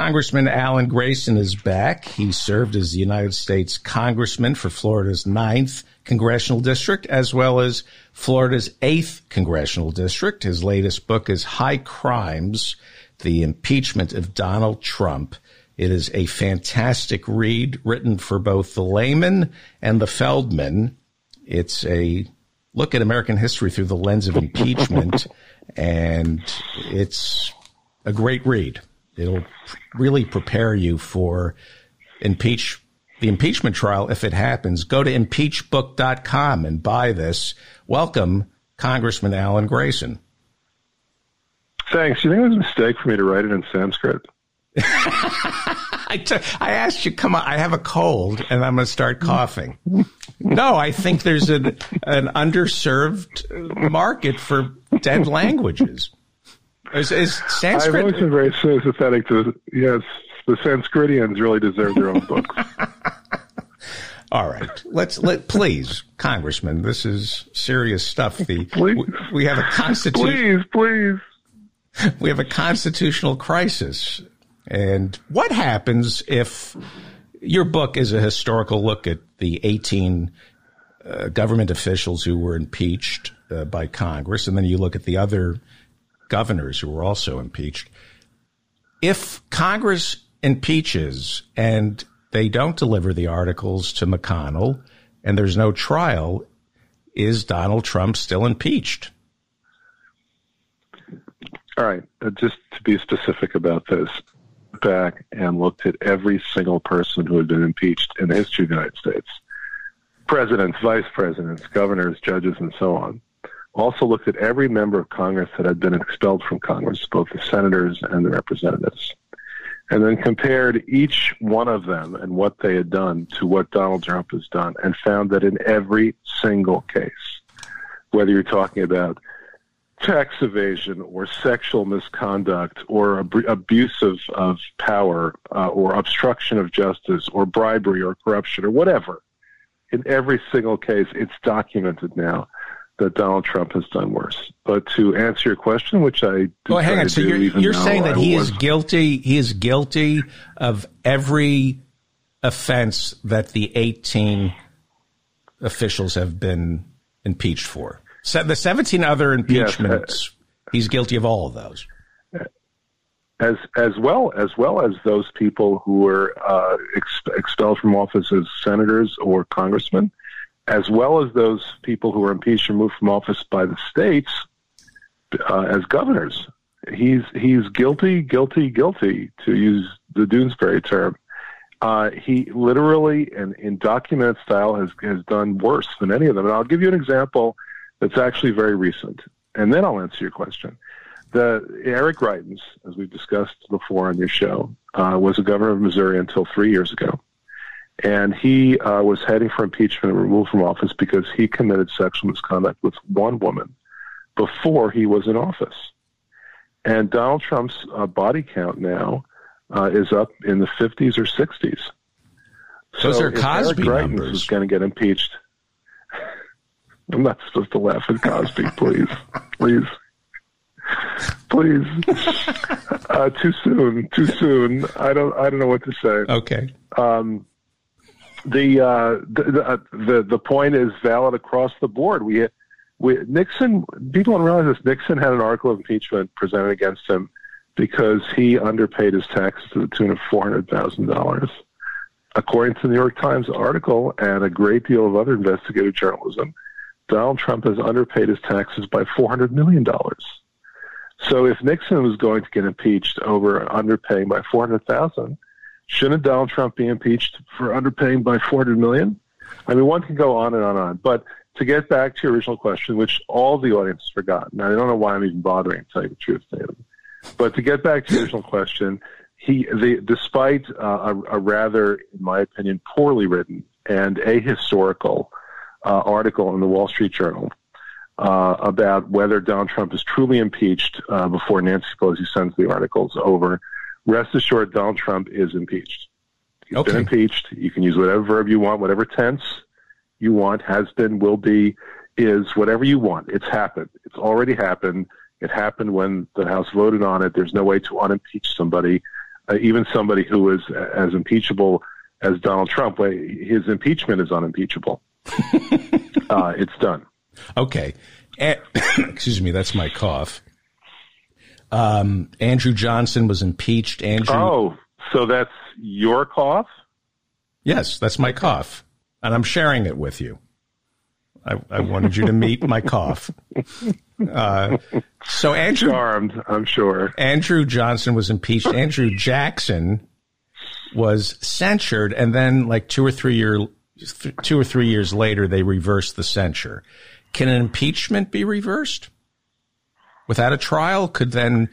Congressman Alan Grayson is back. He served as the United States Congressman for Florida's 9th Congressional District, as well as Florida's 8th Congressional District. His latest book is High Crimes The Impeachment of Donald Trump. It is a fantastic read written for both the layman and the Feldman. It's a look at American history through the lens of impeachment, and it's a great read. It'll really prepare you for impeach the impeachment trial if it happens. Go to impeachbook.com and buy this. Welcome, Congressman Alan Grayson. Thanks. You think it was a mistake for me to write it in Sanskrit? I, t- I asked you, come on, I have a cold and I'm going to start coughing. no, I think there's an, an underserved market for dead languages. Is, is Sanskrit? I've always been very sympathetic to yes. The Sanskritians really deserve their own books. All right, let's let please, Congressman. This is serious stuff. The please. We, have a constitution. Please, please. We have a constitutional crisis, and what happens if your book is a historical look at the 18 uh, government officials who were impeached uh, by Congress, and then you look at the other governors who were also impeached. If Congress impeaches and they don't deliver the articles to McConnell and there's no trial, is Donald Trump still impeached? All right. Uh, just to be specific about this, back and looked at every single person who had been impeached in the history of the United States presidents, vice presidents, governors, judges, and so on also looked at every member of Congress that had been expelled from Congress, both the senators and the representatives, and then compared each one of them and what they had done to what Donald Trump has done, and found that in every single case, whether you're talking about tax evasion or sexual misconduct or ab- abuse of, of power uh, or obstruction of justice or bribery or corruption or whatever, in every single case, it's documented now that Donald Trump has done worse. But to answer your question, which I well, hang on. So you're, you're saying that I he was, is guilty. He is guilty of every offense that the 18 officials have been impeached for. So the 17 other impeachments, yes, uh, he's guilty of all of those. As as well as well as those people who were uh, ex- expelled from office as senators or congressmen as well as those people who were impeached and removed from office by the states uh, as governors. He's he's guilty, guilty, guilty, to use the Doonesbury term. Uh, he literally and in documented style has has done worse than any of them. And I'll give you an example that's actually very recent, and then I'll answer your question. The Eric Greitens, as we've discussed before on your show, uh, was a governor of Missouri until three years ago and he uh, was heading for impeachment and removed from office because he committed sexual misconduct with one woman before he was in office. And Donald Trump's uh, body count now uh, is up in the 50s or 60s. Those so are Cosby Eric numbers. is going to get impeached. I'm not supposed to laugh at Cosby, please, please, please. Uh, too soon, too soon. I don't, I don't know what to say. Okay. Um, the, uh, the the, uh, the the point is valid across the board. We, we Nixon people don't realize this. Nixon had an article of impeachment presented against him because he underpaid his taxes to the tune of four hundred thousand dollars. According to the New York Times article and a great deal of other investigative journalism, Donald Trump has underpaid his taxes by four hundred million dollars. So if Nixon was going to get impeached over underpaying by four hundred thousand, Shouldn't Donald Trump be impeached for underpaying by 400 million? I mean, one can go on and on and on. But to get back to your original question, which all the audience has forgotten, I don't know why I'm even bothering to tell you the truth, David. But to get back to your original question, he, the, despite uh, a, a, rather, in my opinion, poorly written and ahistorical uh, article in the Wall Street Journal uh, about whether Donald Trump is truly impeached uh, before Nancy Pelosi sends the articles over rest assured Donald Trump is impeached. He's okay. been impeached. You can use whatever verb you want, whatever tense you want, has been, will be, is, whatever you want. It's happened. It's already happened. It happened when the House voted on it. There's no way to unimpeach somebody uh, even somebody who is as impeachable as Donald Trump, his impeachment is unimpeachable. uh, it's done. Okay. excuse me, that's my cough. Um, Andrew Johnson was impeached. Andrew. Oh, so that's your cough? Yes, that's my cough, and I'm sharing it with you. I, I wanted you to meet my cough. Uh, so Andrew, charmed, I'm sure. Andrew Johnson was impeached. Andrew Jackson was censured, and then like two or three year, two or three years later, they reversed the censure. Can an impeachment be reversed without a trial? Could then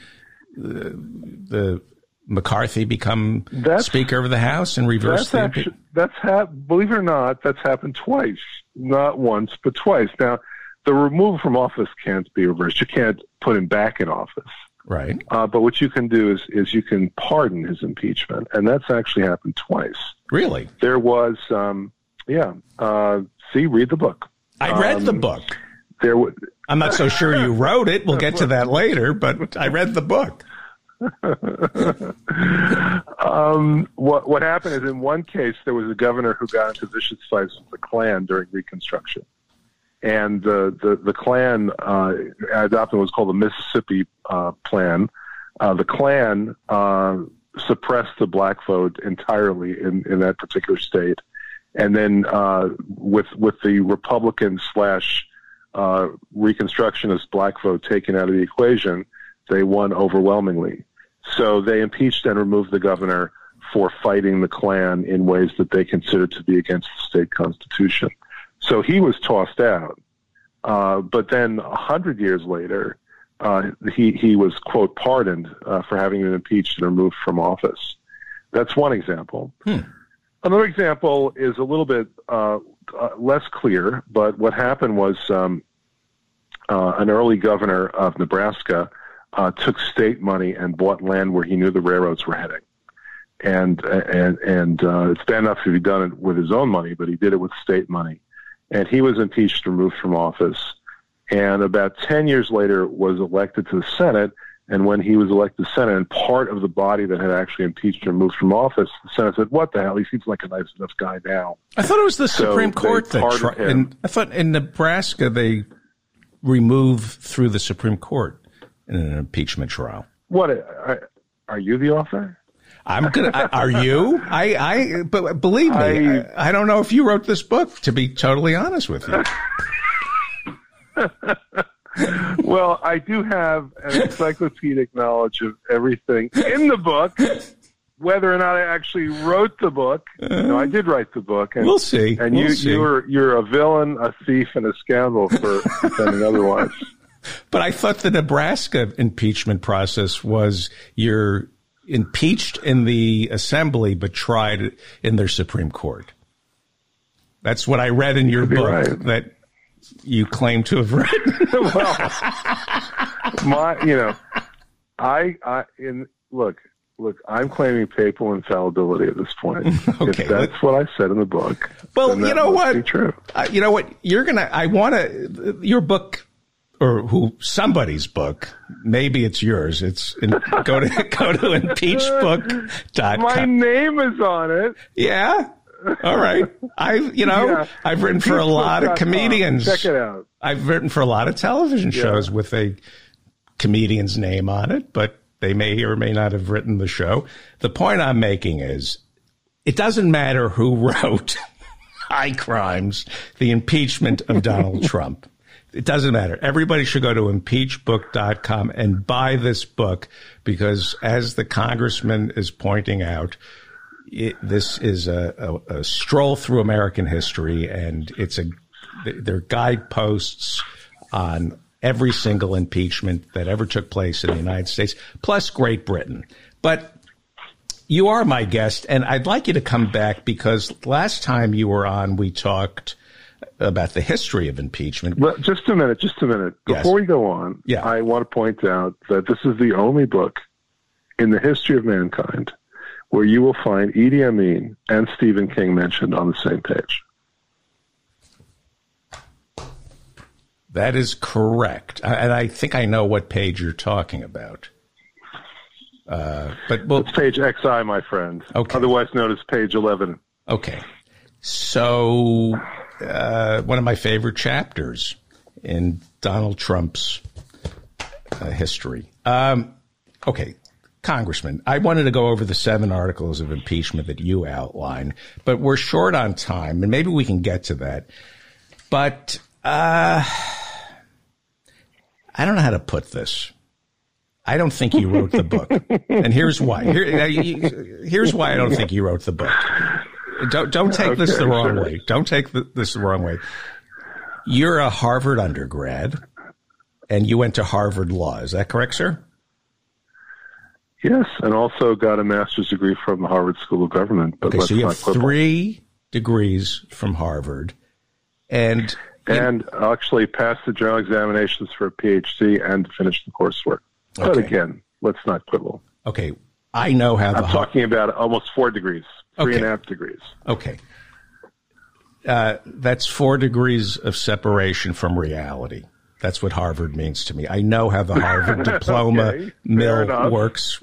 uh, the McCarthy become that's, Speaker of the House and reverse that's the that's hap- believe it or not, that's happened twice, not once but twice. Now, the removal from office can't be reversed. You can't put him back in office. Right. Uh, but what you can do is is you can pardon his impeachment, and that's actually happened twice. Really? There was, um, yeah. Uh, see, read the book. I read um, the book. There. I'm not so sure you wrote it. We'll get to that later, but I read the book. um, what what happened is in one case there was a governor who got into vicious fights with the Klan during Reconstruction, and the the, the Klan uh, adopted was called the Mississippi uh, Plan. Uh, the Klan uh, suppressed the black vote entirely in, in that particular state, and then uh, with with the Republican slash uh, Reconstructionist black vote taken out of the equation, they won overwhelmingly. So they impeached and removed the governor for fighting the Klan in ways that they considered to be against the state constitution. So he was tossed out. Uh, but then a hundred years later, uh, he he was quote pardoned uh, for having been impeached and removed from office. That's one example. Hmm. Another example is a little bit uh, uh, less clear, but what happened was um, uh, an early governor of Nebraska uh, took state money and bought land where he knew the railroads were heading. And and and uh, it's bad enough if he'd done it with his own money, but he did it with state money. And he was impeached, and removed from office, and about ten years later was elected to the Senate. And when he was elected to the Senate, and part of the body that had actually impeached him removed from office, the Senate said, "What the hell? He seems like a nice enough guy now." I thought it was the so Supreme Court that. Tri- in, I thought in Nebraska they remove through the Supreme Court in an impeachment trial. What are, are you the author? I'm gonna. are you? I. I. But believe me, I, I, I don't know if you wrote this book. To be totally honest with you. well, I do have an encyclopedic knowledge of everything in the book. Whether or not I actually wrote the book, uh, no, I did write the book. And, we'll see. And we'll you, see. you're you're a villain, a thief, and a scoundrel for pretending otherwise. But I thought the Nebraska impeachment process was you're impeached in the assembly, but tried in their Supreme Court. That's what I read in your book right. that you claim to have read. well, my, you know, I, I, in look, look, I'm claiming papal infallibility at this point. okay, if that's what I said in the book. Well, you know what? True. Uh, you know what? You're gonna. I want to. Your book or who somebody's book. Maybe it's yours. It's in, go to go to impeachbook.com. My name is on it. Yeah. All right. I you know, yeah. I've written for a lot of comedians. Check it out. I've written for a lot of television shows yeah. with a comedian's name on it, but they may or may not have written the show. The point I'm making is it doesn't matter who wrote high crimes, the impeachment of Donald Trump. It doesn't matter. Everybody should go to impeachbook.com and buy this book because, as the congressman is pointing out, it, this is a, a, a, stroll through American history, and it's a they're guideposts on every single impeachment that ever took place in the United States, plus Great Britain. But you are my guest, and I'd like you to come back because last time you were on, we talked about the history of impeachment. Well, just a minute, just a minute. Before yes. we go on, yeah. I want to point out that this is the only book in the history of mankind where you will find Idi Amin and Stephen King mentioned on the same page. That is correct. And I think I know what page you're talking about. Uh, but well, It's page XI, my friend. Okay. Otherwise known as page 11. okay. So, uh, one of my favorite chapters in Donald Trump's uh, history. Um, okay, Congressman, I wanted to go over the seven articles of impeachment that you outlined, but we're short on time, and maybe we can get to that. But uh, I don't know how to put this. I don't think you wrote the book, and here's why. Here, here's why I don't think you wrote the book. Don't don't take this the wrong sure. way. Don't take the, this the wrong way. You're a Harvard undergrad, and you went to Harvard Law. Is that correct, sir? Yes, and also got a master's degree from the Harvard School of Government. But Okay, so you have three degrees from Harvard, and And actually passed the general examinations for a PhD and finished the coursework. But again, let's not quibble. okay, I know how the I'm talking about almost four degrees, three and a half degrees. Okay. Uh, that's four degrees of separation from reality. That's what Harvard means to me. I know how the Harvard diploma Okay, mill works.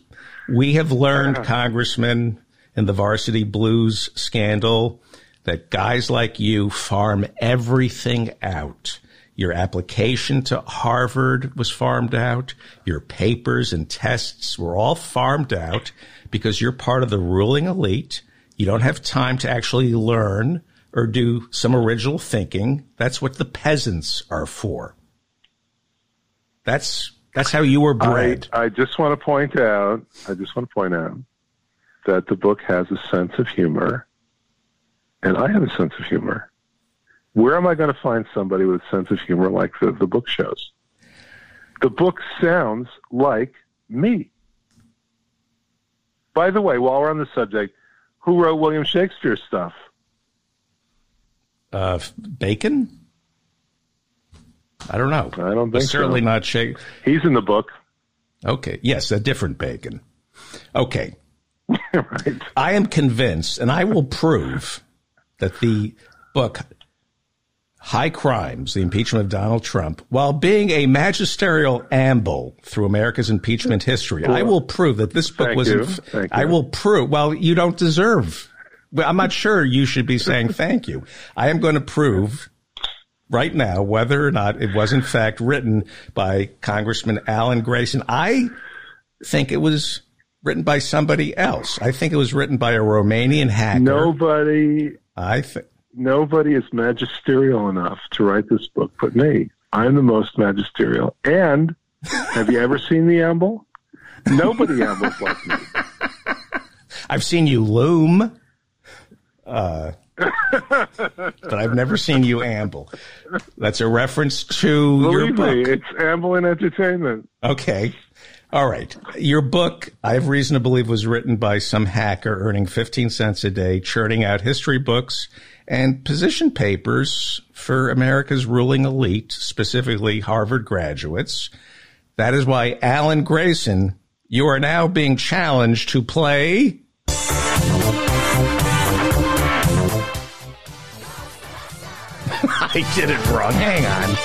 We have learned, Congressman, in the varsity blues scandal, that guys like you farm everything out. Your application to Harvard was farmed out. Your papers and tests were all farmed out because you're part of the ruling elite. You don't have time to actually learn or do some original thinking. That's what the peasants are for. That's that's how you were I, bred. I just want to point out, I just want to point out that the book has a sense of humor, and I have a sense of humor. Where am I going to find somebody with a sense of humor like the, the book shows? The book sounds like me. By the way, while we're on the subject, who wrote William Shakespeare's stuff? Uh, bacon? I don't know. I don't But think certainly so. not Shakespeare. He's in the book, Okay. Yes, a different bacon. Okay. right? I am convinced, and I will prove that the book High Crimes, the impeachment of Donald Trump, while being a magisterial amble through America's impeachment history, I will prove that this book Thank was. you. Thank I you. will prove. Well, you don't deserve. I'm not sure you should be saying thank you. I am going to prove right now whether or not it was in fact written by Congressman Alan Grayson. I think it was written by somebody else. I think it was written by a Romanian hacker. Nobody I think. nobody is magisterial enough to write this book but me. I'm the most magisterial. And have you ever seen the amble? Nobody ambles like me. I've seen you loom, uh, but I've never seen you amble. That's a reference to your book. me, it's amble in entertainment. Okay. All right. Your book, I have reason to believe, was written by some hacker earning 15 cents a day, churning out history books and position papers for America's ruling elite, specifically Harvard graduates. That is why, Alan Grayson, you are now being challenged to play. I did it wrong. Hang on.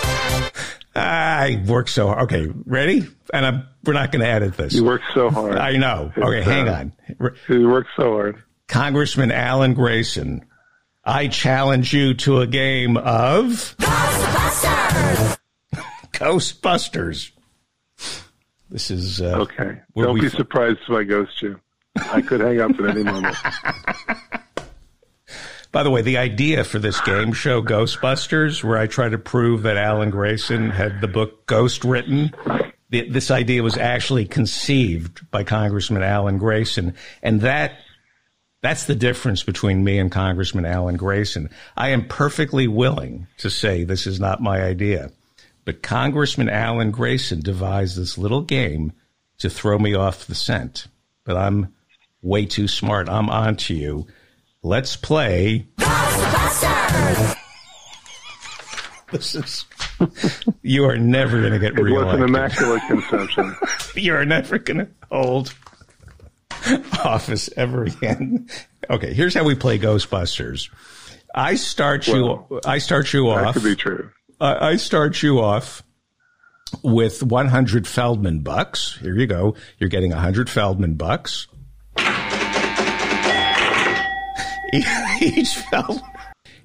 I worked so hard. Okay, ready? And I'm, we're not going to edit this. You work so hard. I know. Okay, hang on. You work so hard. Congressman Alan Grayson, I challenge you to a game of Ghostbusters! Ghostbusters. This is uh, Okay. Don't be f- surprised if I ghost you. I could hang up at any moment. By the way, the idea for this game show, Ghostbusters, where I try to prove that Alan Grayson had the book Ghost written, this idea was actually conceived by Congressman Alan Grayson, and that that's the difference between me and Congressman Alan Grayson. I am perfectly willing to say this is not my idea, but Congressman Alan Grayson devised this little game to throw me off the scent. But I'm way too smart. I'm on to you. Let's play. Ghostbusters! This is. You are never going to get It was an immaculate conception. You are never going to hold office ever again. Okay, here's how we play Ghostbusters. I start you. Well, I start you That off. could be true. I I start you off with 100 Feldman bucks. Here you go. You're getting 100 Feldman bucks. each Feldman,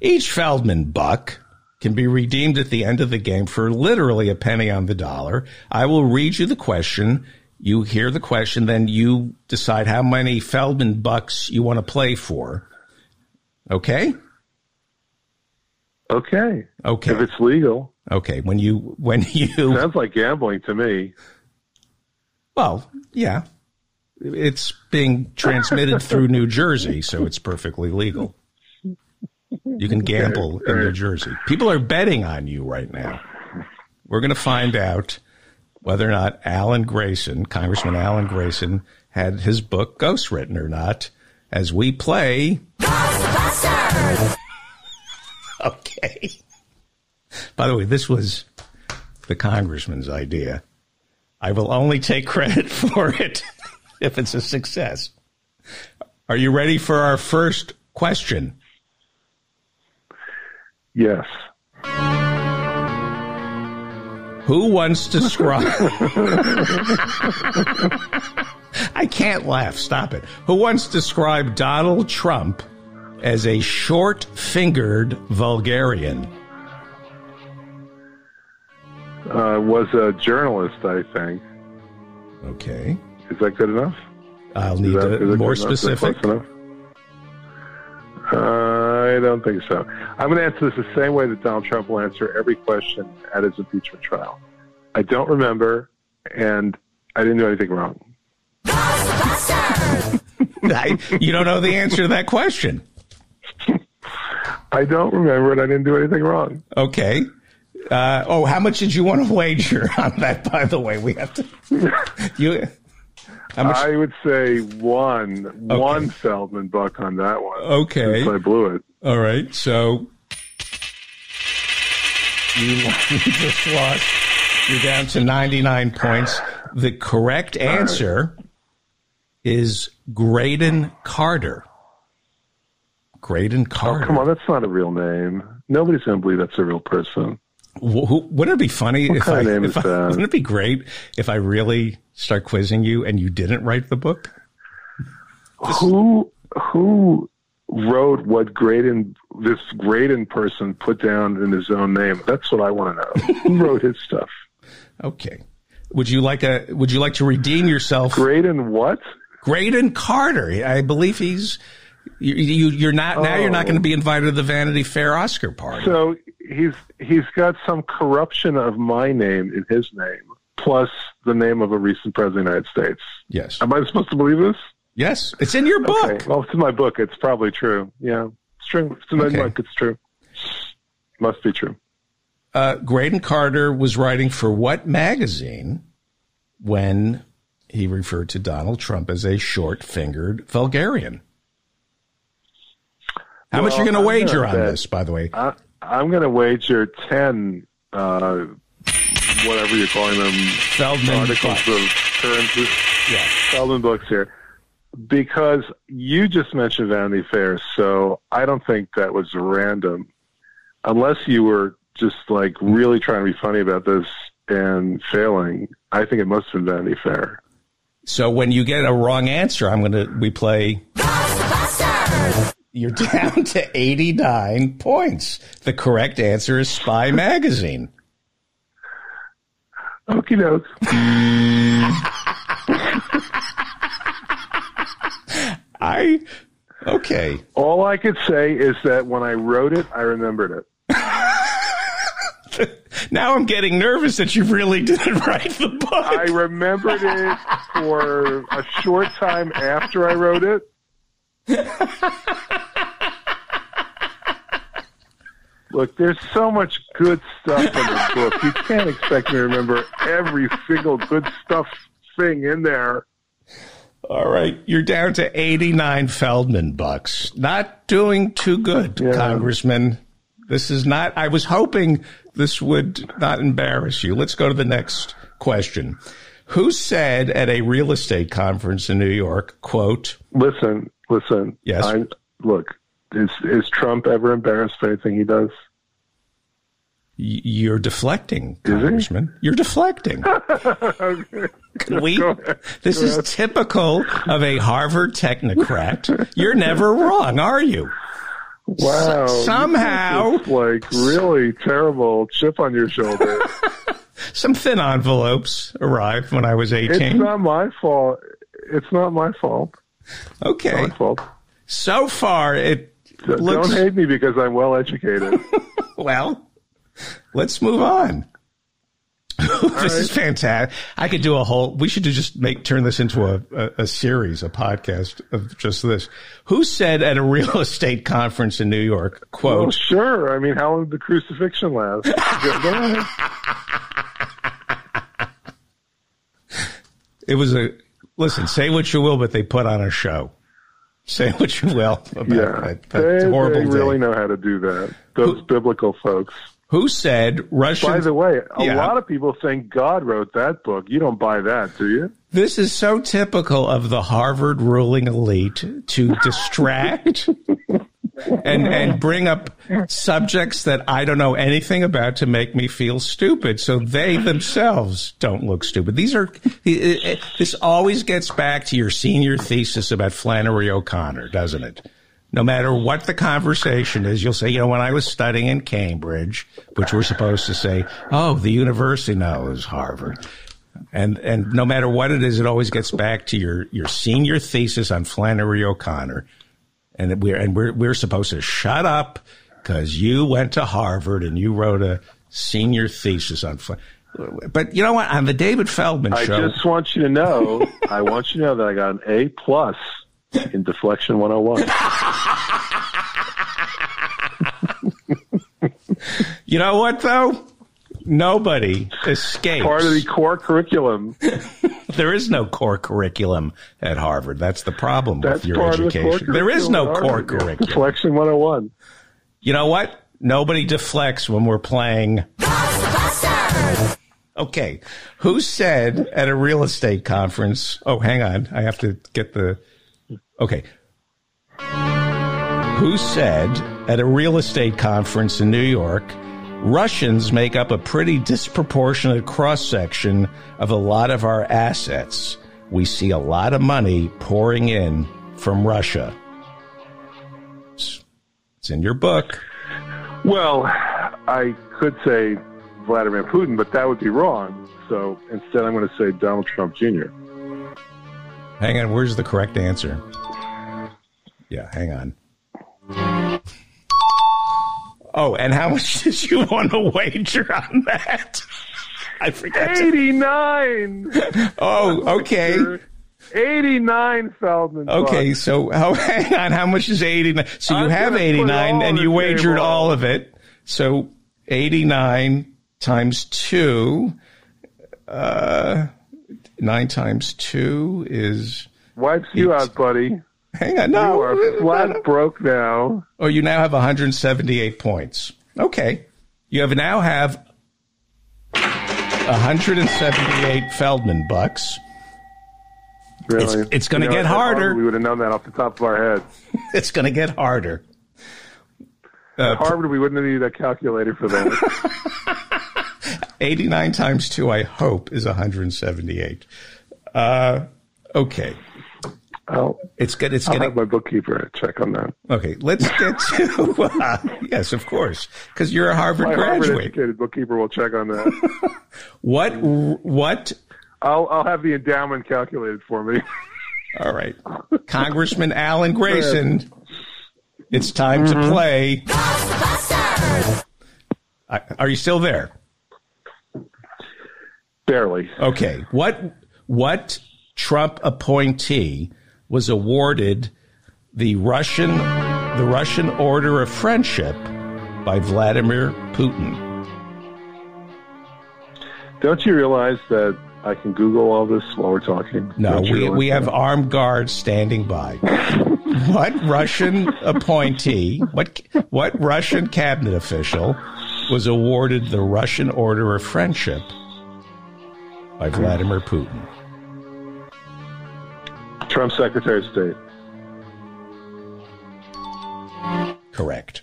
each Feldman buck can be redeemed at the end of the game for literally a penny on the dollar. I will read you the question. You hear the question, then you decide how many Feldman bucks you want to play for. Okay? Okay. Okay. If it's legal. Okay. When you when you Sounds like gambling to me. well, yeah. It's being transmitted through New Jersey, so it's perfectly legal. You can gamble in New Jersey. People are betting on you right now. We're going to find out whether or not Alan Grayson, Congressman Alan Grayson, had his book ghostwritten or not as we play. Ghostbusters! Okay. By the way, this was the congressman's idea. I will only take credit for it if it's a success. Are you ready for our first question? Yes. Who once described. I can't laugh. Stop it. Who once described Donald Trump as a short fingered vulgarian? Uh, was a journalist, I think. Okay. Is that good enough? I'll need that, to, is it more good enough? Specific. Uh, I don't think so. I'm going to answer this the same way that Donald Trump will answer every question at his impeachment trial. I don't remember, and I didn't do anything wrong. I, you don't know the answer to that question. I don't remember, and I didn't do anything wrong. Okay. Uh, oh, how much did you want to wager on that? By the way, we have to. You. Much? I would say one, one Feldman buck on that one. Okay. I blew it. All right. So you, just lost. You're down to 99 points. The correct answer is Graydon Carter. Graydon Carter. Oh, Come on, that's not a real name. Nobody's going to believe that's a real person. Wh- Wouldn't it be funny if I, if I- wouldn't it be great if I really start quizzing you and you didn't write the book? Who who wrote what Graydon this Graydon person put down in his own name? That's what I want to know. who wrote his stuff? Okay. Would you like a would you like to redeem yourself? Graydon what? Graydon Carter. I believe he's you, you you're not now you're not Oh. going to be invited to the Vanity Fair Oscar party. So he's he's got some corruption of my name in his name, plus the name of a recent president of the United States. yes. Am I supposed to believe this? Yes. It's in your book. Okay. Well, it's in my book. It's probably true. Yeah, it's true. It's in my Okay. book. It's true. Must be true. Uh, Graydon Carter was writing for what magazine when he referred to Donald Trump as a short-fingered vulgarian? How much Well, you going to wager gonna on bet- this, by the way? I, I'm going to wager ten, uh, whatever you're calling them, Feldman articles bucks. of currency, Yeah. Feldman books here. Because you just mentioned Vanity Fair, so I don't think that was random. Unless you were just like really trying to be funny about this and failing, I think it must have been Vanity Fair. So when you get a wrong answer, I'm going to we play Ghostbusters! You're down to 89 points. The correct answer is Spy Magazine. Okie doke. I okay. All I could say is that when I wrote it, I remembered it. Now I'm getting nervous that you really didn't write the book. I remembered it for a short time after I wrote it. Look, there's so much good stuff in the book. You can't expect me to remember every single good stuff thing in there. All right, you're down to 89 Feldman bucks. Not doing too good, Yeah. Congressman. This is not I was hoping this would not embarrass you. Let's go to the next question. Who said at a real estate conference in New York, quote, Listen, listen. Yes. I, look, is is Trump ever embarrassed by anything he does? You're deflecting, Congressman. You're deflecting. Can we? This is typical of a Harvard technocrat. You're never wrong, are you? Wow. somehow- like really terrible chip on your shoulder. Some thin envelopes arrived when I was 18. it's 18. not my fault. It's not my fault. Okay. So far, it looks Don't hate me because I'm well educated. well. Let's move on. this is fantastic. I could do a whole. We should just make turn this into a, a, a series, a podcast of just this. Who said at a real estate conference in New York, well, "quote sure. I mean, how long did the crucifixion last? Go- go ahead. It was a listen. Say what you will, but they put on a show. Say what you will about Yeah, that, they, that horrible they really day. know how to do that. Those biblical folks. Who said Russian? By the way, a Yeah. lot of people think God wrote that book. You don't buy that, do you? This is so typical of the Harvard ruling elite to distract and and bring up subjects that I don't know anything about to make me feel stupid, so they themselves don't look stupid. These are this always gets back to your senior thesis about Flannery O'Connor, doesn't it? No matter what the conversation is, you'll say, you know, when I was studying in Cambridge, which we're supposed to say, oh, the university knows Harvard. And and no matter what it is, it always gets back to your your senior thesis on Flannery O'Connor, and we're and we're we're supposed to shut up because you went to Harvard and you wrote a senior thesis on. Flan- But you know what? On the David Feldman I show, just want you to know. I want you to know that I got an A plus in deflection 101. you know what though? Nobody escapes. Part of the core curriculum. There is no core curriculum at Harvard. That's the problem That's with your of the education. There is no core Harvard. curriculum. Deflection 101. You know what? Nobody deflects when we're playing Ghostbusters! Okay. Who said at a real estate conference? Oh, hang on. I have to get the. Okay. Who said at a real estate conference in New York, Russians make up a pretty disproportionate cross section of a lot of our assets? We see a lot of money pouring in from Russia. It's in your book. Well, I could say Vladimir Putin, but that would be wrong. So instead, I'm going to say Donald Trump Jr. Hang on. Where's the correct answer? Yeah, hang on. Oh, and how much did you want to wager on that? I forgot. to- 89! Oh, okay. 89 Feldman. Okay, bucks. so oh, hang on. How much is 89? So you I'm have gonna put it 89 and you wagered table. all of it. So 89 times 2, uh, 9 times 2 is. Wipes you out, buddy. Hang on. You No. are flat broke now. Oh, you now have 178 points. Okay. You have now have 178 Feldman bucks. Really. It's- it's You know, get Harvard, harder. We would have known that off the top of our heads. It's going to get harder. At Harvard, we wouldn't have needed a calculator for that. 89 times 2, I hope, is 178. Uh, okay. I'll, It's good. It's I'll getting have my bookkeeper check on that. okay. Let's get to uh, yes, of course, because you're a Harvard My Harvard graduate. educated bookkeeper will check on that. What what I'll, I'll have the endowment calculated for me. All right. Congressman Alan Grayson, it's time to play. Ghostbusters! Uh, Are you still there? Barely. Okay. What what Trump appointee was awarded the Russian the Russian Order of Friendship by Vladimir Putin? Don't you realize that I can Google all this while we're talking? No, we, we have that? armed guards standing by. what Russian appointee, what what Russian cabinet official was awarded the Russian Order of Friendship by Vladimir Putin? Trump's Secretary of State. Correct.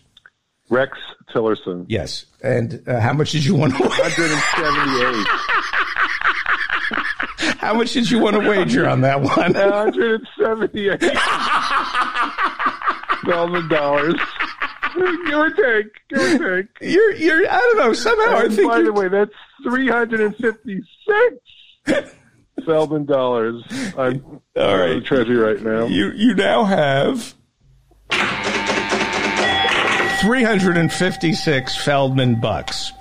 Rex Tillerson. Yes. And uh, how much did you want to wager? 178. How much did you want to wager on that one? 178 thousand dollars. Give or take. Give or take. You're, you're, I don't know. Somehow I think by the way, that's 356 Feldman dollars. I'm All right. the treasury right now. you, you now have 356 Feldman bucks.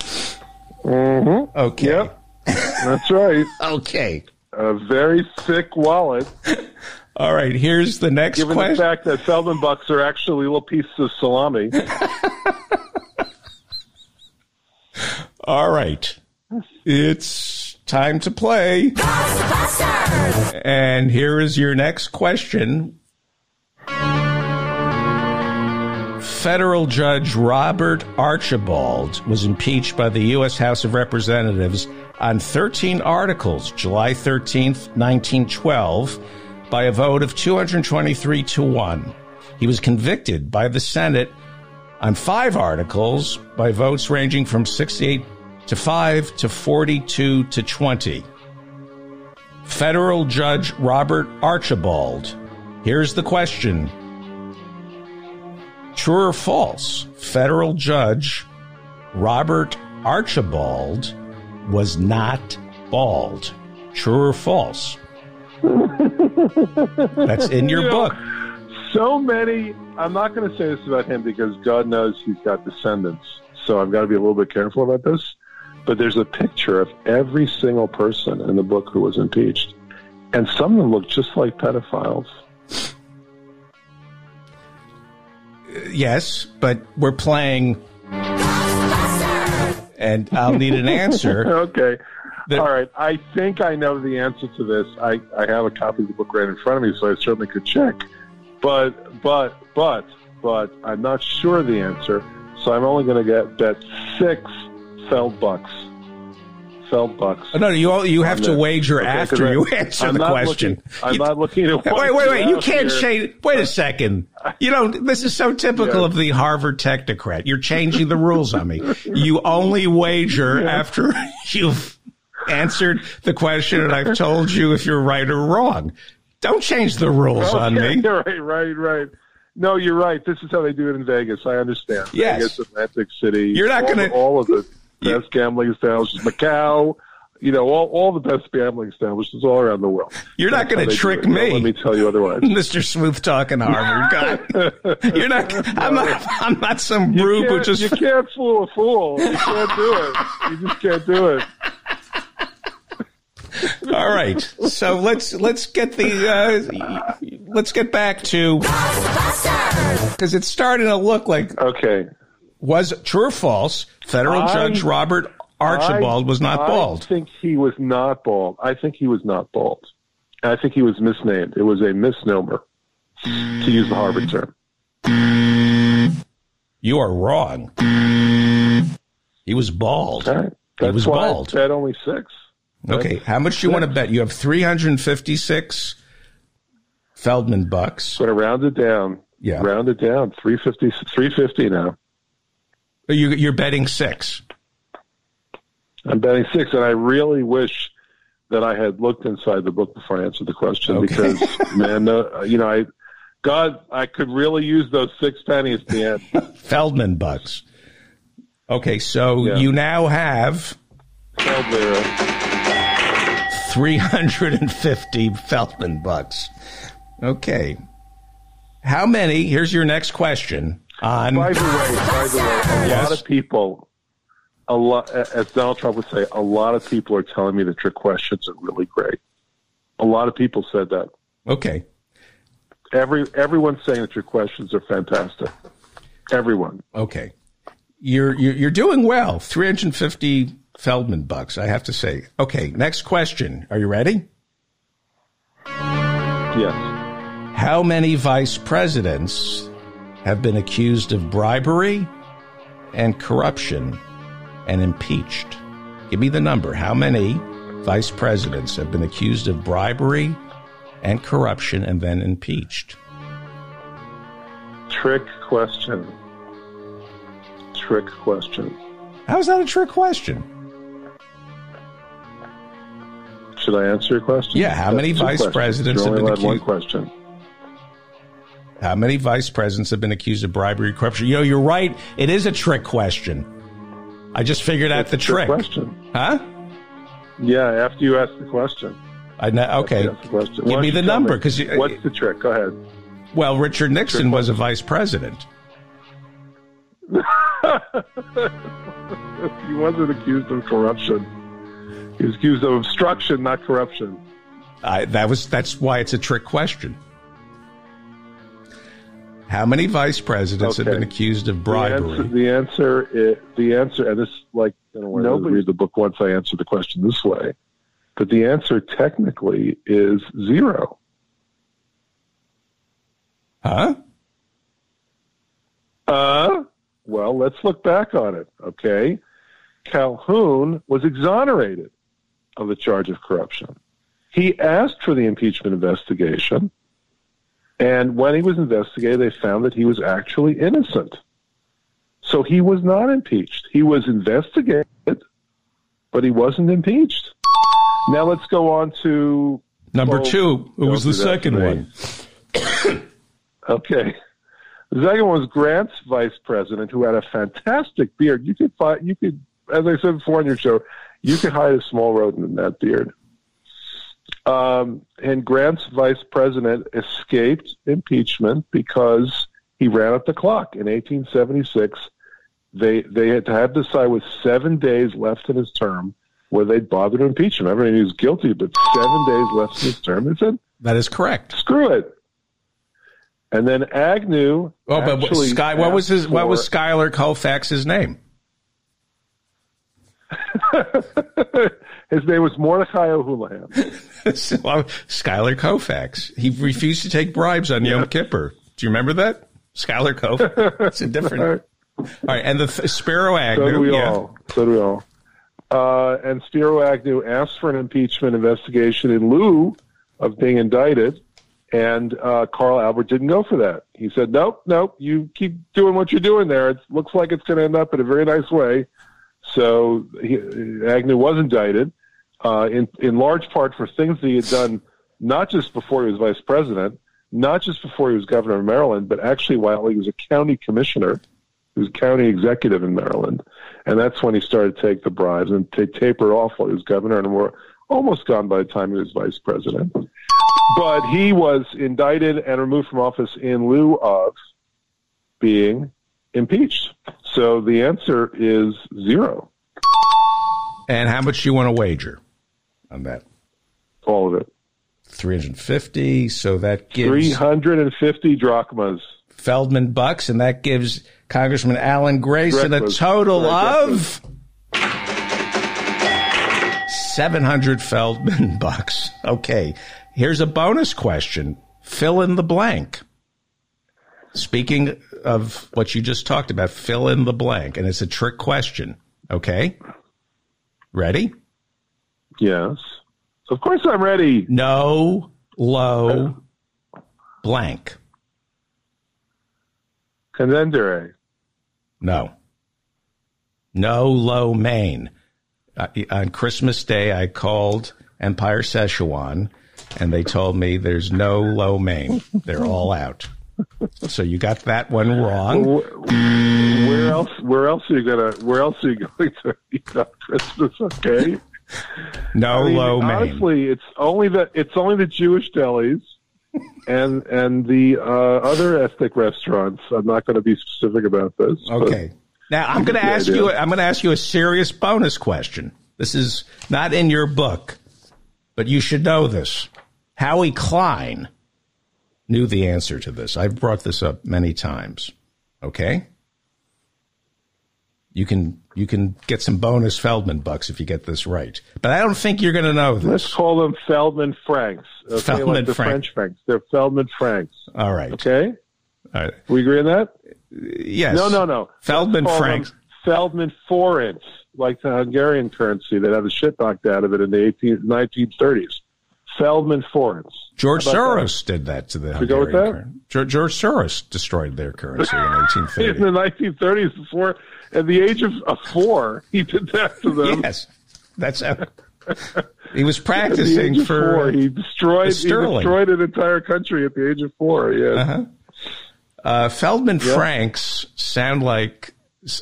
Mm-hmm. Okay. Yep. That's right. Okay. A very thick wallet. All right. Here's the next Given the question. fact that Feldman bucks are actually little pieces of salami. All right. It's time to play. Ghostbusters. And here is your next question. Federal Judge Robert Archibald was impeached by the U.S. House of Representatives on 13 articles July 13th, 1912, by a vote of 223 to 1. He was convicted by the Senate on five articles by votes ranging from 68 to 5 to 42 to 20. Federal Judge Robert Archibald. Here's the question. True or false? Federal Judge Robert Archibald was not bald. True or false? That's in your You know, book. So many. I'm not going to say this about him because God knows he's got descendants. So I've got to be a little bit careful about this. But there's a picture of every single person in the book who was impeached. And some of them look just like pedophiles. Yes, but we're playing, and I'll need an answer. Okay. The- All right. I think I know the answer to this. I, I have a copy of the book right in front of me, so I certainly could check. But, but, but, but, I'm not sure the answer. So I'm only going to get bet six Feld bucks. Feld bucks. Oh, no, you you have to wager Okay, after I- you answer I'm the question. looking- I'm You- not looking at Wait, wait, wait! You can't here. change. Wait a second. You don't. This is so typical Yeah. of the Harvard technocrat. You're changing the rules on me. You only wager after you've answered the question, and I've told you if you're right or wrong. Don't change the rules on Okay, me. right, right, right. No, you're right. This is how they do it in Vegas. I understand. Yes. Vegas, Atlantic City. You're not gonna- all of the best gambling establishments, Macau. You know, all, all the best gambling establishments all around the world. You're not That's how going to trick it. Don't me. Let me tell you otherwise. Mr. Smooth talking Harvard guy. You're not. I'm not. I'm not some You rube who just. you can't fool a fool. You can't do it. You just can't do it. All right. So let's let's get the uh, let's get back to because it's starting to look like Okay. Was true or false. Federal I- Judge Robert Archibald I- was not bald. I think he was not bald. I think he was not bald. I think he was misnamed. It was a misnomer, to use the Harvard term. You are wrong. He was bald. Right. That's was bald. I bet only six. Okay, how much do you want to bet? You have 356 Feldman bucks. Going to round it down. Yeah. Round it down. 350, 350 now. You, you're betting six. I'm betting six, and I really wish that I had looked inside the book before I answered the question Okay. because, man, no, you know, I, God, I could really use those six pennies end. Feldman bucks. Okay, so Yeah. you now have lira. 350 Feldman bucks. Okay. How many? Here's your next question on By the way, by the way, a Yes. lot of people, a lot, as Donald Trump would say, a lot of people are telling me that your questions are really great. A lot of people said that. Okay. Every everyone's saying that your questions are fantastic. Everyone. Okay. You're you're, you're doing well. 350 Feldman bucks, I have to say. Okay, next question. Are you ready? Yes. How many vice presidents have been accused of bribery and corruption and impeached? Give me the number. How many vice presidents have been accused of bribery and corruption and then impeached? Trick question. trick question. How's that a trick question? Should I answer your question? Yeah, how many That's two vice questions. presidents have been allowed one accused- question. How many vice presidents have been accused of bribery, corruption? You know, you're right. It is a trick question. I just figured out the It's a trick trick. question. Huh? Yeah, after you ask the question. I know. Okay. The. Give Why me the number because uh, what's the trick? Go ahead. well, Richard Nixon was a vice president. he wasn't accused of corruption. He was accused of obstruction, not corruption. I, that was that's why it's a trick question. How many vice presidents have been accused of The answer, bribery? the answer, is, the answer, and this like I don't want to Nobody- read the book once I answer the question this way, but the answer technically is zero. Huh? Uh, well, let's look back on it. Okay, Calhoun was exonerated of the charge of corruption. He asked for the impeachment investigation, and when he was investigated, they found that he was actually innocent. So he was not impeached. He was investigated, but he wasn't impeached. Now let's go on to Number Well, two, it was the second one. Okay. The second one was Grant's vice president, who had a fantastic beard. You could find, you could, as I said before on your show, you could hide a small rodent in that beard. Um, and Grant's vice president escaped impeachment because he ran up the clock in 1876. They they had to have to decide with seven days left in his term whether they'd bother to impeach him. I mean, he was guilty, but seven days left in his term. They said, That is correct. screw it. And then Agnew. Oh, but Sky, what was his? What was Schuyler Koufax's name? his name was Mordecai O'Houlihan. Schuyler Koufax. He refused to take bribes on Yom Kippur. Do you remember that? Schuyler Koufax. It's a different. All right, and the th- Sparrow So do Agnew. we yeah. all. So do we all. Uh, and Spiro Agnew asked for an impeachment investigation in lieu of being indicted, and uh, Carl Albert didn't go for that. He said, "Nope, nope. You keep doing what you're doing there. It looks like it's going to end up in a very nice way." So he, Agnew was indicted, uh, in in large part for things that he had done not just before he was vice president, not just before he was governor of Maryland, but actually while he was a county commissioner. He was county executive in Maryland, and that's when he started to take the bribes and to taper off while he was governor, and were almost gone by the time he was vice president. But he was indicted and removed from office in lieu of being impeached. So the answer is zero, And how much do you want to wager on that? all of it. 350. So that gives 350 drachmas. Feldman bucks, and that gives Congressman Alan Grayson a total of 700 Feldman bucks. Okay. Here's a bonus question. Fill in the blank. Speaking of what you just talked about, fill in the blank. And it's a trick question. Okay. Ready? Yes. Of course I'm ready. No, low, blank. Contendere. No. No lo mein. Uh, on Christmas Day, I called Empire Szechuan, and they told me there's no lo mein. They're all out. So you got that one wrong. Wh- Where else? Where else are you gonna? Where else are you going to eat on Christmas? Okay. No I mean, lo mein. honestly, it's only the it's only the Jewish delis and and the uh, other ethnic restaurants. I'm not going to be specific about this. Okay. Now I'm going to ask idea. you. I'm going to ask you a serious bonus question. This is not in your book, but you should know this. Howie Klein knew the answer to this. I've brought this up many times. Okay. You can you can get some bonus Feldman bucks if you get this right, but I don't think you're going to know Let's call them Feldman Franks. Okay, Feldman like the Frank. French Franks. They're Feldman Franks. All right. Okay, All right. we agree on that? Yes. No, no, no. Feldman Franks. Feldman forints, like the Hungarian currency that had the shit knocked out of it in the 18, 1930s. Feldman Forints. George Soros did that to the we go with Hungarian that? George, George Soros destroyed their currency in In the 1930s, before at the age of, of four, he did that to them. yes, that's how he was At the practicing for. four, he destroyed he destroyed an entire country at the age of four. Yeah, Uh, Feldman Franks sound like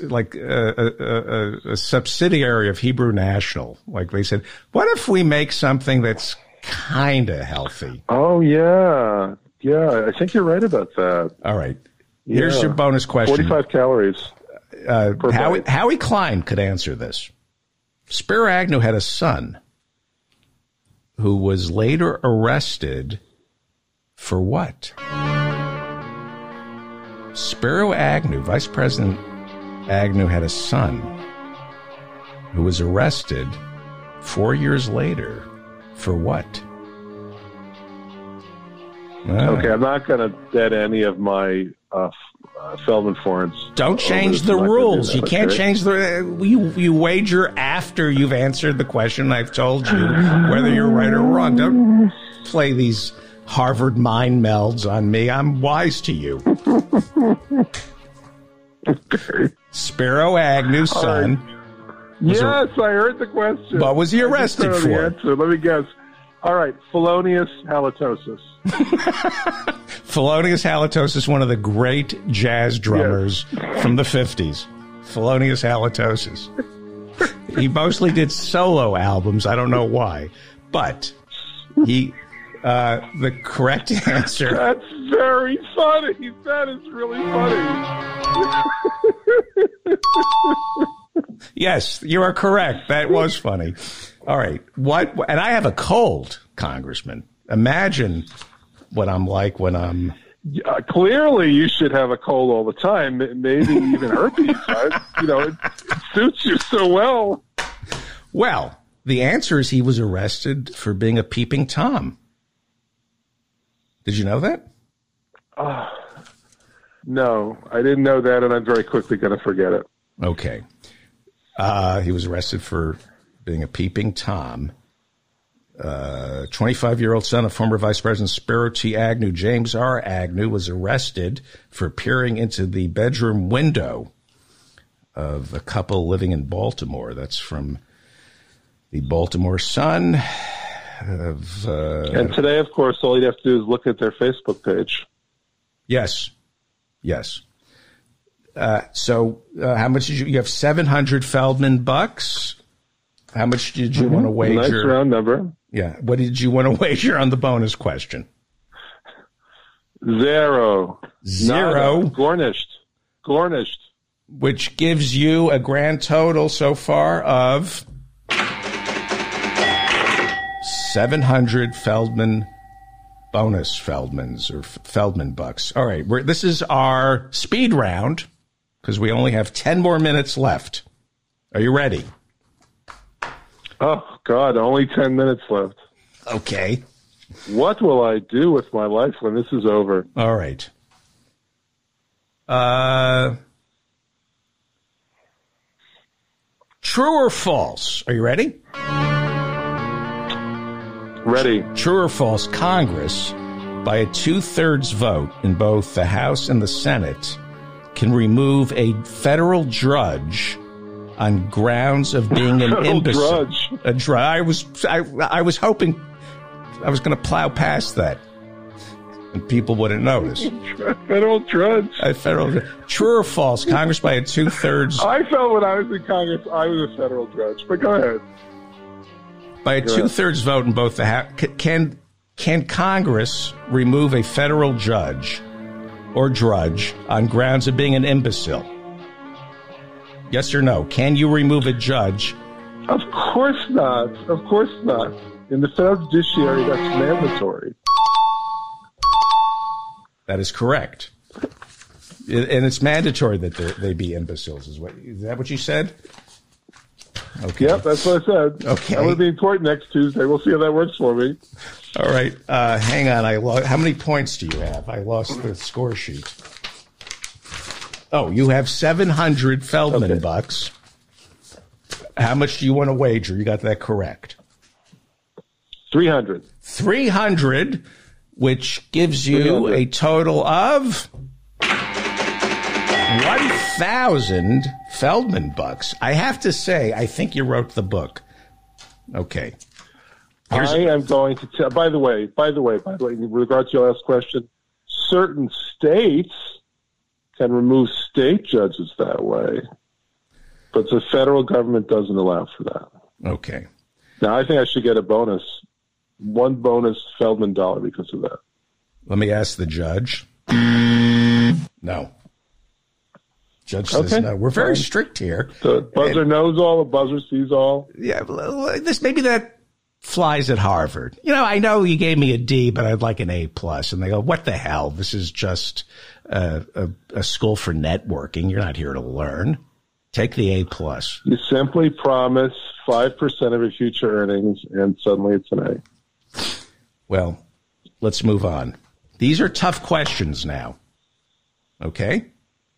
like a, a, a, a subsidiary of Hebrew National. Like they said, what if we make something that's kind of healthy? Oh yeah, yeah. I think you're right about that. All right. Here's Yeah. your bonus question. Forty-five calories. Uh, Howie. Howie Klein could answer this. Spiro Agnew had a son who was later arrested for what? Spiro Agnew, Vice President Agnew, had a son who was arrested four years later for what? Ah. Okay, I'm not going to bet any of my uh, uh, Feldman Forints. Don't change the this. I'm not gonna do rules. You can't change the. You you wager after you've answered the question. I've told you whether you're right or wrong. Don't play these Harvard mind melds on me. I'm wise to you. okay. Spiro Agnew's son. Yes, I heard the question. What was he arrested don't know the for? Let me guess. All right, Felonious halitosis. Thelonious Halitosis, one of the great jazz drummers from the 50s. Thelonious Halitosis. he mostly did solo albums. I don't know why. But he, uh, the correct answer, That's very funny. That is really funny. yes, you are correct. That was funny. All right. What, and I have a cold, Congressman. Imagine what I'm like when I'm Uh, clearly, you should have a cold all the time. Maybe even herpes. I, you know, it, it suits you so well. Well, the answer is he was arrested for being a peeping Tom. Did you know that? No, I didn't know that, and I'm very quickly going to forget it. Okay. Uh, he was arrested for being a peeping Tom. 25 year old son of former Vice President Spiro T. Agnew, James R. Agnew, was arrested for peering into the bedroom window of a couple living in Baltimore. That's from the Baltimore Sun. Of, uh, And today, of course, all you'd have to do is look at their Facebook page. Yes, yes. Uh, so, uh, how much did you? You have seven hundred Feldman bucks. How much did you want to Mm-hmm. Nice round number. Yeah. What did you want to wager on the bonus question? Zero. Zero. Nada. Garnished. Garnished. Which gives you a grand total so far of seven hundred Feldman bonus Feldmans or Feldman bucks. All right, we're, this is our speed round because we only have ten more minutes left. Are you ready? Oh, God, only 10 minutes left. Okay. What will I do with my life when this is over? All right. Uh, true or false? Are you ready? Ready. True or false? Congress, by a two thirds vote in both the House and the Senate, can remove a federal judge on grounds of being an oh, imbecile. drudge. A dr- I was I, I was hoping I was going to plow past that, and people wouldn't notice. Federal drudge. A federal true or false? Congress by a two thirds I felt when I was in Congress, I was a federal judge. But go ahead. by a two thirds vote in both the House. Can can Congress remove a federal judge or drudge on grounds of being an imbecile? Yes or no? Can you remove a judge? Of course not. Of course not. In the federal judiciary, that's mandatory. That is correct. And it's mandatory that they- be imbeciles. Is what is that? What you said? Okay. Yep, that's what I said. Okay. I'm going to be in court next Tuesday. We'll see how that works for me. All right. Uh, hang on. I lo- how many points do you have? I lost the score sheet. Oh, you have seven hundred Feldman Okay. bucks. How much do you want to wager? You got that correct. 300. 300, which gives you a total of 1,000 Feldman bucks. I have to say, I think you wrote the book. Okay. Here's- I am going to tell. By the way, by the way, by the way, in regards to your last question, certain states can remove state judges that way, but the federal government doesn't allow for that. Okay. Now, I think I should get a bonus, one bonus Feldman dollar because of that. Let me ask the judge. No. Judge says Okay. no. We're very strict here. The buzzer knows all, the buzzer sees all. Yeah, this maybe that flies at Harvard. You know, I know you gave me a D, but I'd like an A plus. And they go, "What the hell? This is just a, a, a school for networking. You're not here to learn. Take the A plus." You simply promise five percent of your future earnings, and suddenly it's an A. Well, let's move on. These are tough questions now. Okay,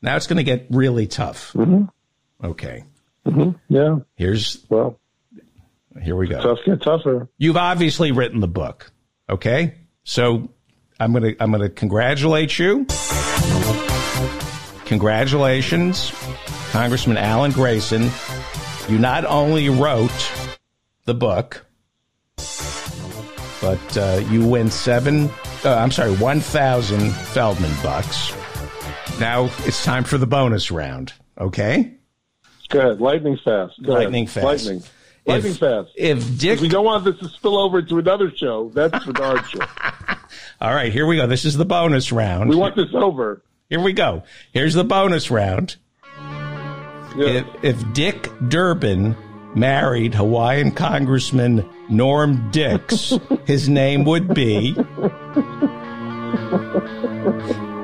now it's going to get really tough. Mm-hmm. Okay, mm-hmm. Yeah. here's Well, here we go. tough get tougher. You've obviously written the book. Okay. So I'm going to, I'm going to congratulate you. Congratulations, Congressman Alan Grayson. You not only wrote the book, but uh, you win seven, uh, I'm sorry, 1,000 Feldman bucks. Now it's time for the bonus round. Okay. Good. Lightning fast. Go ahead. Lightning fast. Lightning. Lightning If- fast. If Dick We don't want this to spill over to another show. That's Bernard's show. All right, here we go. This is the bonus round. We want this over. Here we go. Here's the bonus round. Yeah. If, if Dick Durbin married Hawaiian Congressman Norm Dicks, his name would be.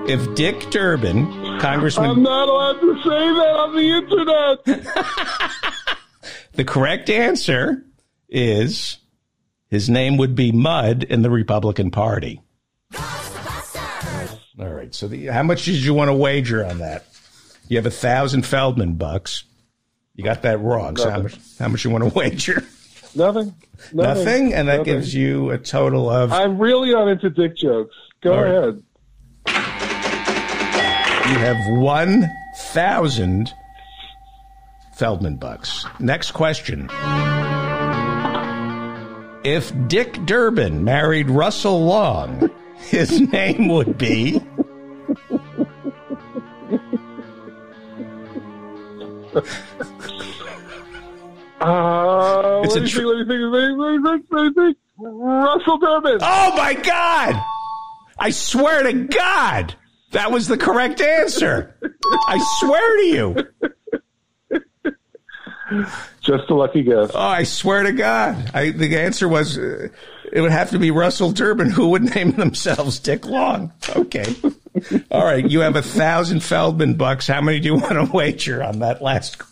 If Dick Durbin, Congressman. I'm not allowed to say that on the internet. the correct answer is his name would be Mud in the Republican Party. All right. So the, how much did you want to wager on that? You have a thousand Feldman bucks. You got that wrong. So how much, how much you want to wager? Nothing. Nothing. Nothing. And that Nothing. gives you a total of, I'm really not into dick jokes. Go All right. ahead. you have 1,000 Feldman bucks. Next question. If Dick Durbin married Russell Long, his name would be. Uh, It's let, me tr- think, let me think. Let me think. Let me think. Russell Durbin. Oh my God! I swear to God, that was the correct answer. I swear to you. Just a lucky guess. Oh, I swear to God. I, the answer was uh, it would have to be Russell Durbin, who would name themselves Dick Long. Okay. All right. You have a thousand Feldman bucks. How many do you want to wager on that last?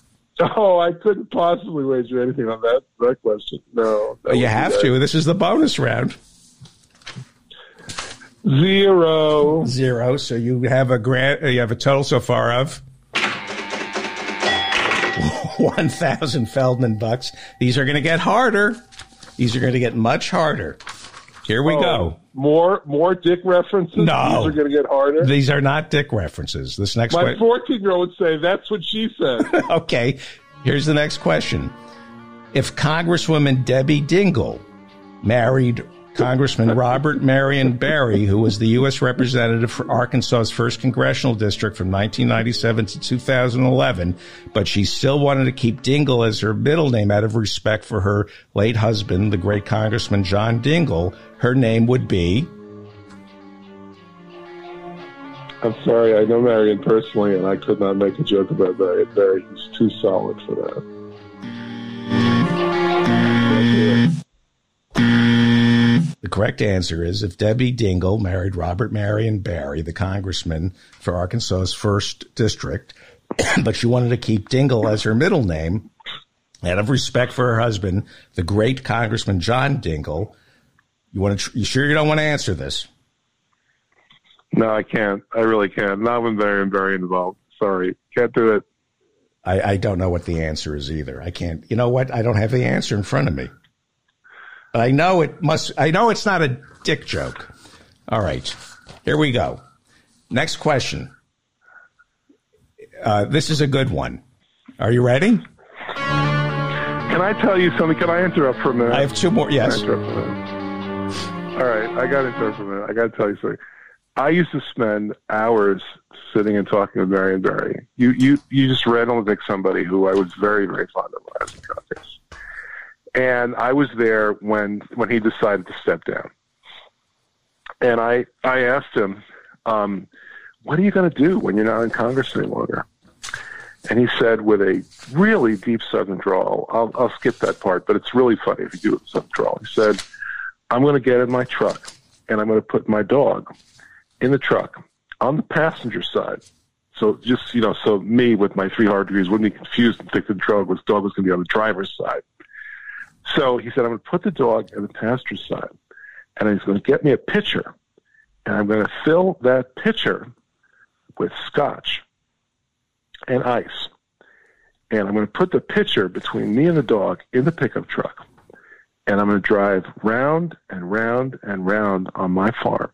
Oh, I couldn't possibly wager anything on that that question. No. that You have to. This is the bonus round. Zero. Zero. So you have a grant. You have a total so far of one thousand Feldman bucks. These are going to get harder. These are going to get much harder. Here we Oh, go. More more dick references. No. These are going to get harder. These are not dick references. This next one. My 14 year old would say, that's what she said. Okay, here's the next question. If Congresswoman Debbie Dingell married Congressman Robert Marion Berry, who was the U.S. representative for Arkansas's first congressional district from 1997 to 2011, but she still wanted to keep Dingell as her middle name out of respect for her late husband, the great Congressman John Dingell, her name would be. I'm sorry, I know Marion personally, and I could not make a joke about Marion Berry. He's too solid for that. The correct answer is if Debbie Dingell married Robert Marion Berry, the congressman for Arkansas's first district, but she wanted to keep Dingell as her middle name out of respect for her husband, the great Congressman John Dingell. You want to? You sure you don't want to answer this? No, I can't. I really can't. Not when Marion Berry involved. Sorry, can't do it. I, I don't know what the answer is either. I can't. You know what? I don't have the answer in front of me. But I know it must. I know it's not a dick joke. All right, here we go. Next question. Uh, this is a good one. Are you ready? Can I tell you something? Can I interrupt for a minute? I have two more. Can I Yes. interrupt for a? All right, I got to interrupt for a minute. I got to tell you something. I used to spend hours sitting and talking with Marion Berry. You, you, you just randomly picked somebody who I was very, very fond of when I was in Congress. And I was there when when he decided to step down. And I I asked him, um, "What are you going to do when you're not in Congress any longer?" And he said, with a really deep Southern drawl, I'll, I'll skip that part, but it's really funny if you do it with Southern drawl. He said, I'm going to get in my truck and I'm going to put my dog in the truck on the passenger side. So just, you know, so me with my three hard degrees wouldn't be confused and think the dog was, dog was going to be on the driver's side. So he said, I'm going to put the dog on the passenger side and he's going to get me a pitcher and I'm going to fill that pitcher with scotch and ice. And I'm going to put the pitcher between me and the dog in the pickup truck. And I'm going to drive round and round and round on my farm.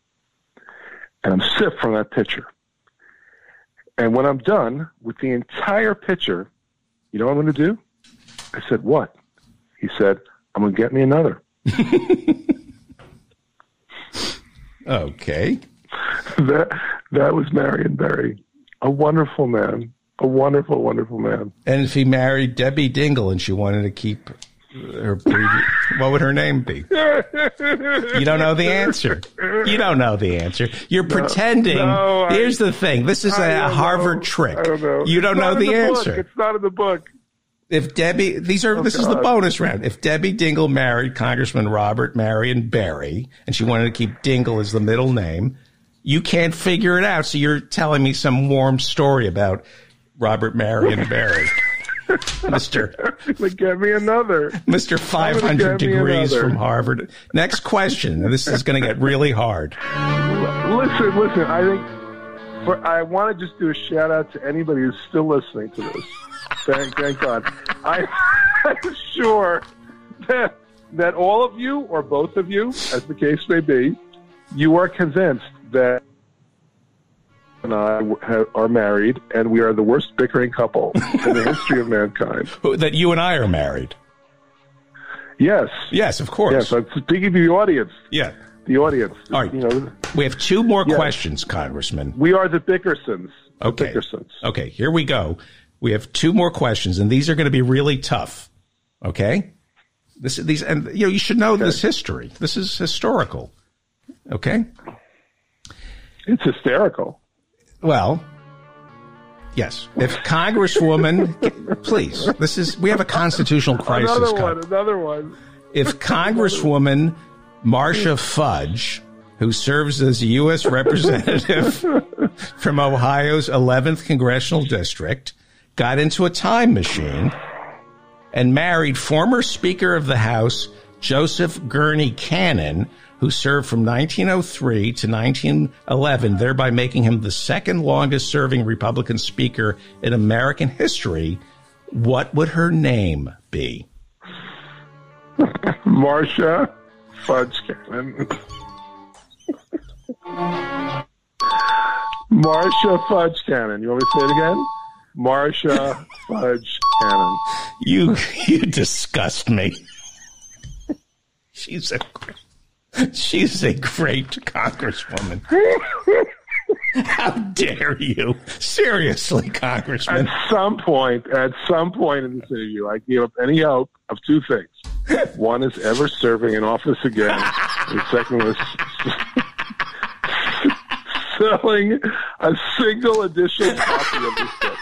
And I'm sip from that pitcher. And when I'm done with the entire pitcher, you know what I'm going to do? I said, What? He said, I'm going to get me another. Okay. that, that was Marion Berry. A wonderful man. A wonderful, wonderful man. And if he married Debbie Dingell and she wanted to keep her previous, what would her name be? You don't know the answer. You don't know the answer. You're pretending. no, I- Here's the thing. This is I a Harvard know. trick. Don't. You don't It's know in the, answer. It's not in the book. If Debbie, these are, oh, this is the bonus round. If Debbie Dingell married Congressman Robert Marion Berry and she wanted to keep Dingell as the middle name, you can't figure it out. So you're telling me some warm story about Robert Marion Berry. Mr. But get me another. Mr. 500 degrees another. from Harvard. Next question. This is going to get really hard. Listen, listen. I think for I want to just do a shout out to anybody who's still listening to this. Thank, thank God. I, I'm sure that that all of you or both of you, as the case may be, you are convinced that and I are married, and we are the worst bickering couple in the history of mankind. That you and I are married. Yes, Yes, of course. yes. I'm speaking to the audience. yeah. The audience. All right. You know, We have two more Yes. questions, Congressman. we are the Bickersons. Okay. Bickersons. Okay, here we go. We have two more questions, and these are going to be really tough. Okay, this these and you know you should know this history. This is historical. Okay. It's hysterical. Well, yes. If Congresswoman, please, this is we have a constitutional crisis. Another Con- one. Another one. if Congresswoman Marcia Fudge, who serves as a U.S. representative from Ohio's 11th congressional district, got into a time machine and married former Speaker of the House Joseph Gurney Cannon, who served from 1903 to 1911, thereby making him the second longest serving Republican Speaker in American history, what would her name be? Marcia Fudge Cannon. Marcia Fudge Cannon. You want me to say it again? Marcia Fudge Cannon. You you disgust me. She's a she's a great congresswoman. How dare you? Seriously, congressman. At some point, at some point in this interview, I gave up any hope of two things. One is ever serving in office again. the second was selling a single edition copy of this book.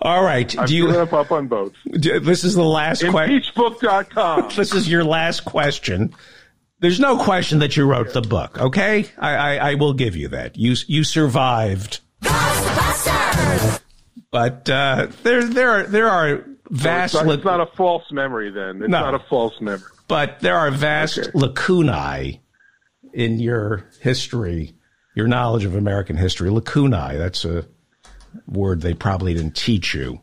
All right. I've Do you? given up, up on both. do- This is the last question. Impeachbook.com. This is your last question. There's no question that you wrote the book. Okay, I, I, I will give you that. You you survived, Ghostbusters! but uh, there there are there are vast. It's not, it's not a false memory then. It's No. not a false memory. but there are vast Okay. lacunae in your history, your knowledge of American history. Lacunae, that's a word they probably didn't teach you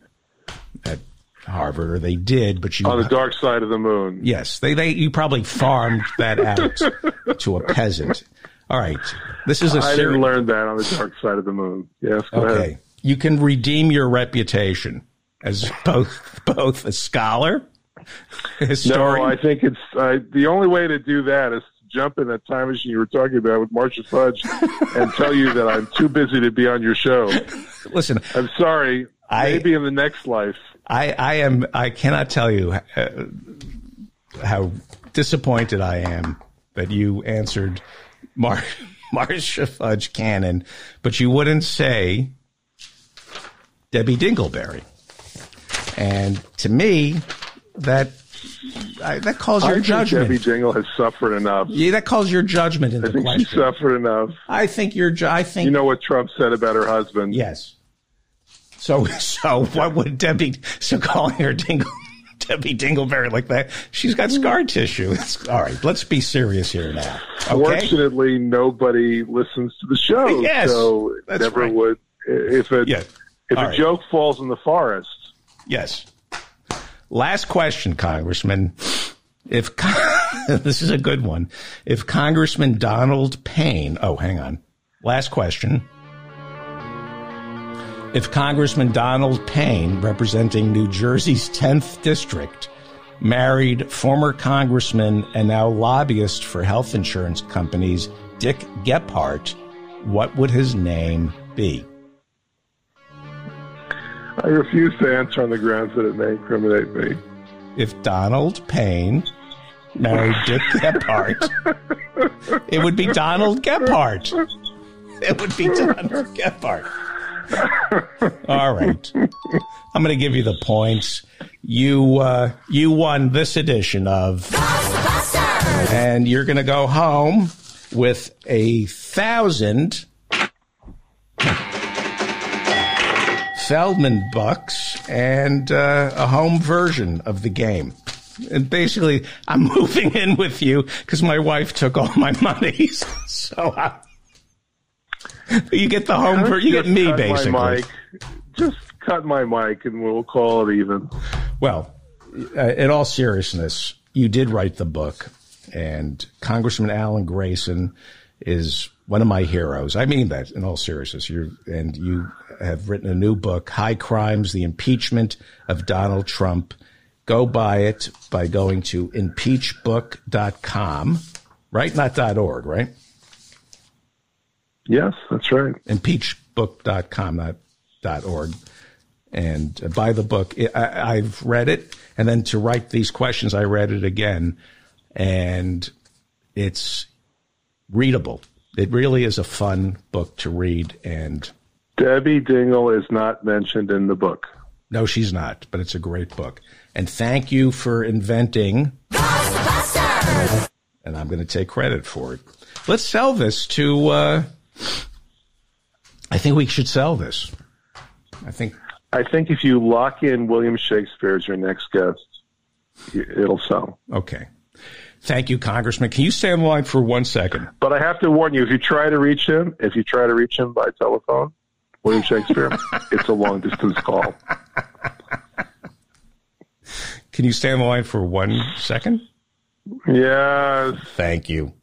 at Harvard, or they did, but you On the dark side of the moon. yes, they they you probably farmed that out to a peasant. All right, this is a I ser- didn't learn that on the dark side of the moon. Yes, go okay. ahead. You can redeem your reputation as both both a scholar, Historian. No. I think it's the only way to do that is jump in that time machine you were talking about with Marcia Fudge and tell you that I'm too busy to be on your show. Listen, I'm sorry. I- Maybe in the next life. I, I am. I cannot tell you uh, how disappointed I am that you answered Mar- Marcia Fudge Cannon, but you wouldn't say Debbie Dingleberry. And to me, that I, that calls I your think judgment. Debbie Dingell has suffered enough. yeah, that calls your judgment into I think she question. suffered enough. I think your. I think You know what Trump said about her husband? Yes. So, so what would Debbie? So calling her Dingell, Debbie Dingleberry like that? She's got scar tissue. It's, all right, let's be serious here now. Okay. Fortunately, nobody listens to the show, Yes, so never right. would. If a Yeah. if All a right. joke falls in the forest, Yes. Last question, Congressman. If this is a good one, if Congressman Donald Payne, oh, hang on. Last question. If Congressman Donald Payne, representing New Jersey's 10th district, married former Congressman and now lobbyist for health insurance companies Dick Gephardt, what would his name be? I refuse to answer on the grounds that it may incriminate me. if Donald Payne married Dick Gephardt, it would be Donald Gephardt. It would be Donald Gephardt. All right. I'm going to give you the points. You uh, you won this edition of, Ghostbusters! and you're going to go home with a thousand Feldman bucks and uh, a home version of the game. And basically, I'm moving in with you because my wife took all my money. So I, you get the home version. You get me, cut basically. My mic. Just cut my mic, and we'll call it even. Well, uh, in all seriousness, you did write the book, and Congressman Alan Grayson is one of my heroes. I mean that in all seriousness. You and you have written a new book, High Crimes: The Impeachment of Donald Trump. Go buy it by going to impeachbook.com, right? Not .org, right? Yes, that's right. impeachbook.com, not .org, and uh, buy the book. I, I've read it, and then to write these questions, I read it again, and it's readable. It really is a fun book to read, and Debbie Dingell is not mentioned in the book. no, she's not, but it's a great book. And thank you for inventing, Ghostbusters! and I'm going to take credit for it. Let's sell this to. Uh, I think we should sell this. I think I think if you lock in William Shakespeare as your next guest, it'll sell. Okay. Thank you, Congressman. Can you stay on the line for one second? But I have to warn you: if you try to reach him, if you try to reach him by telephone, William Shakespeare, it's a long distance call. Can you stay on the line for one second? Yes. Thank you.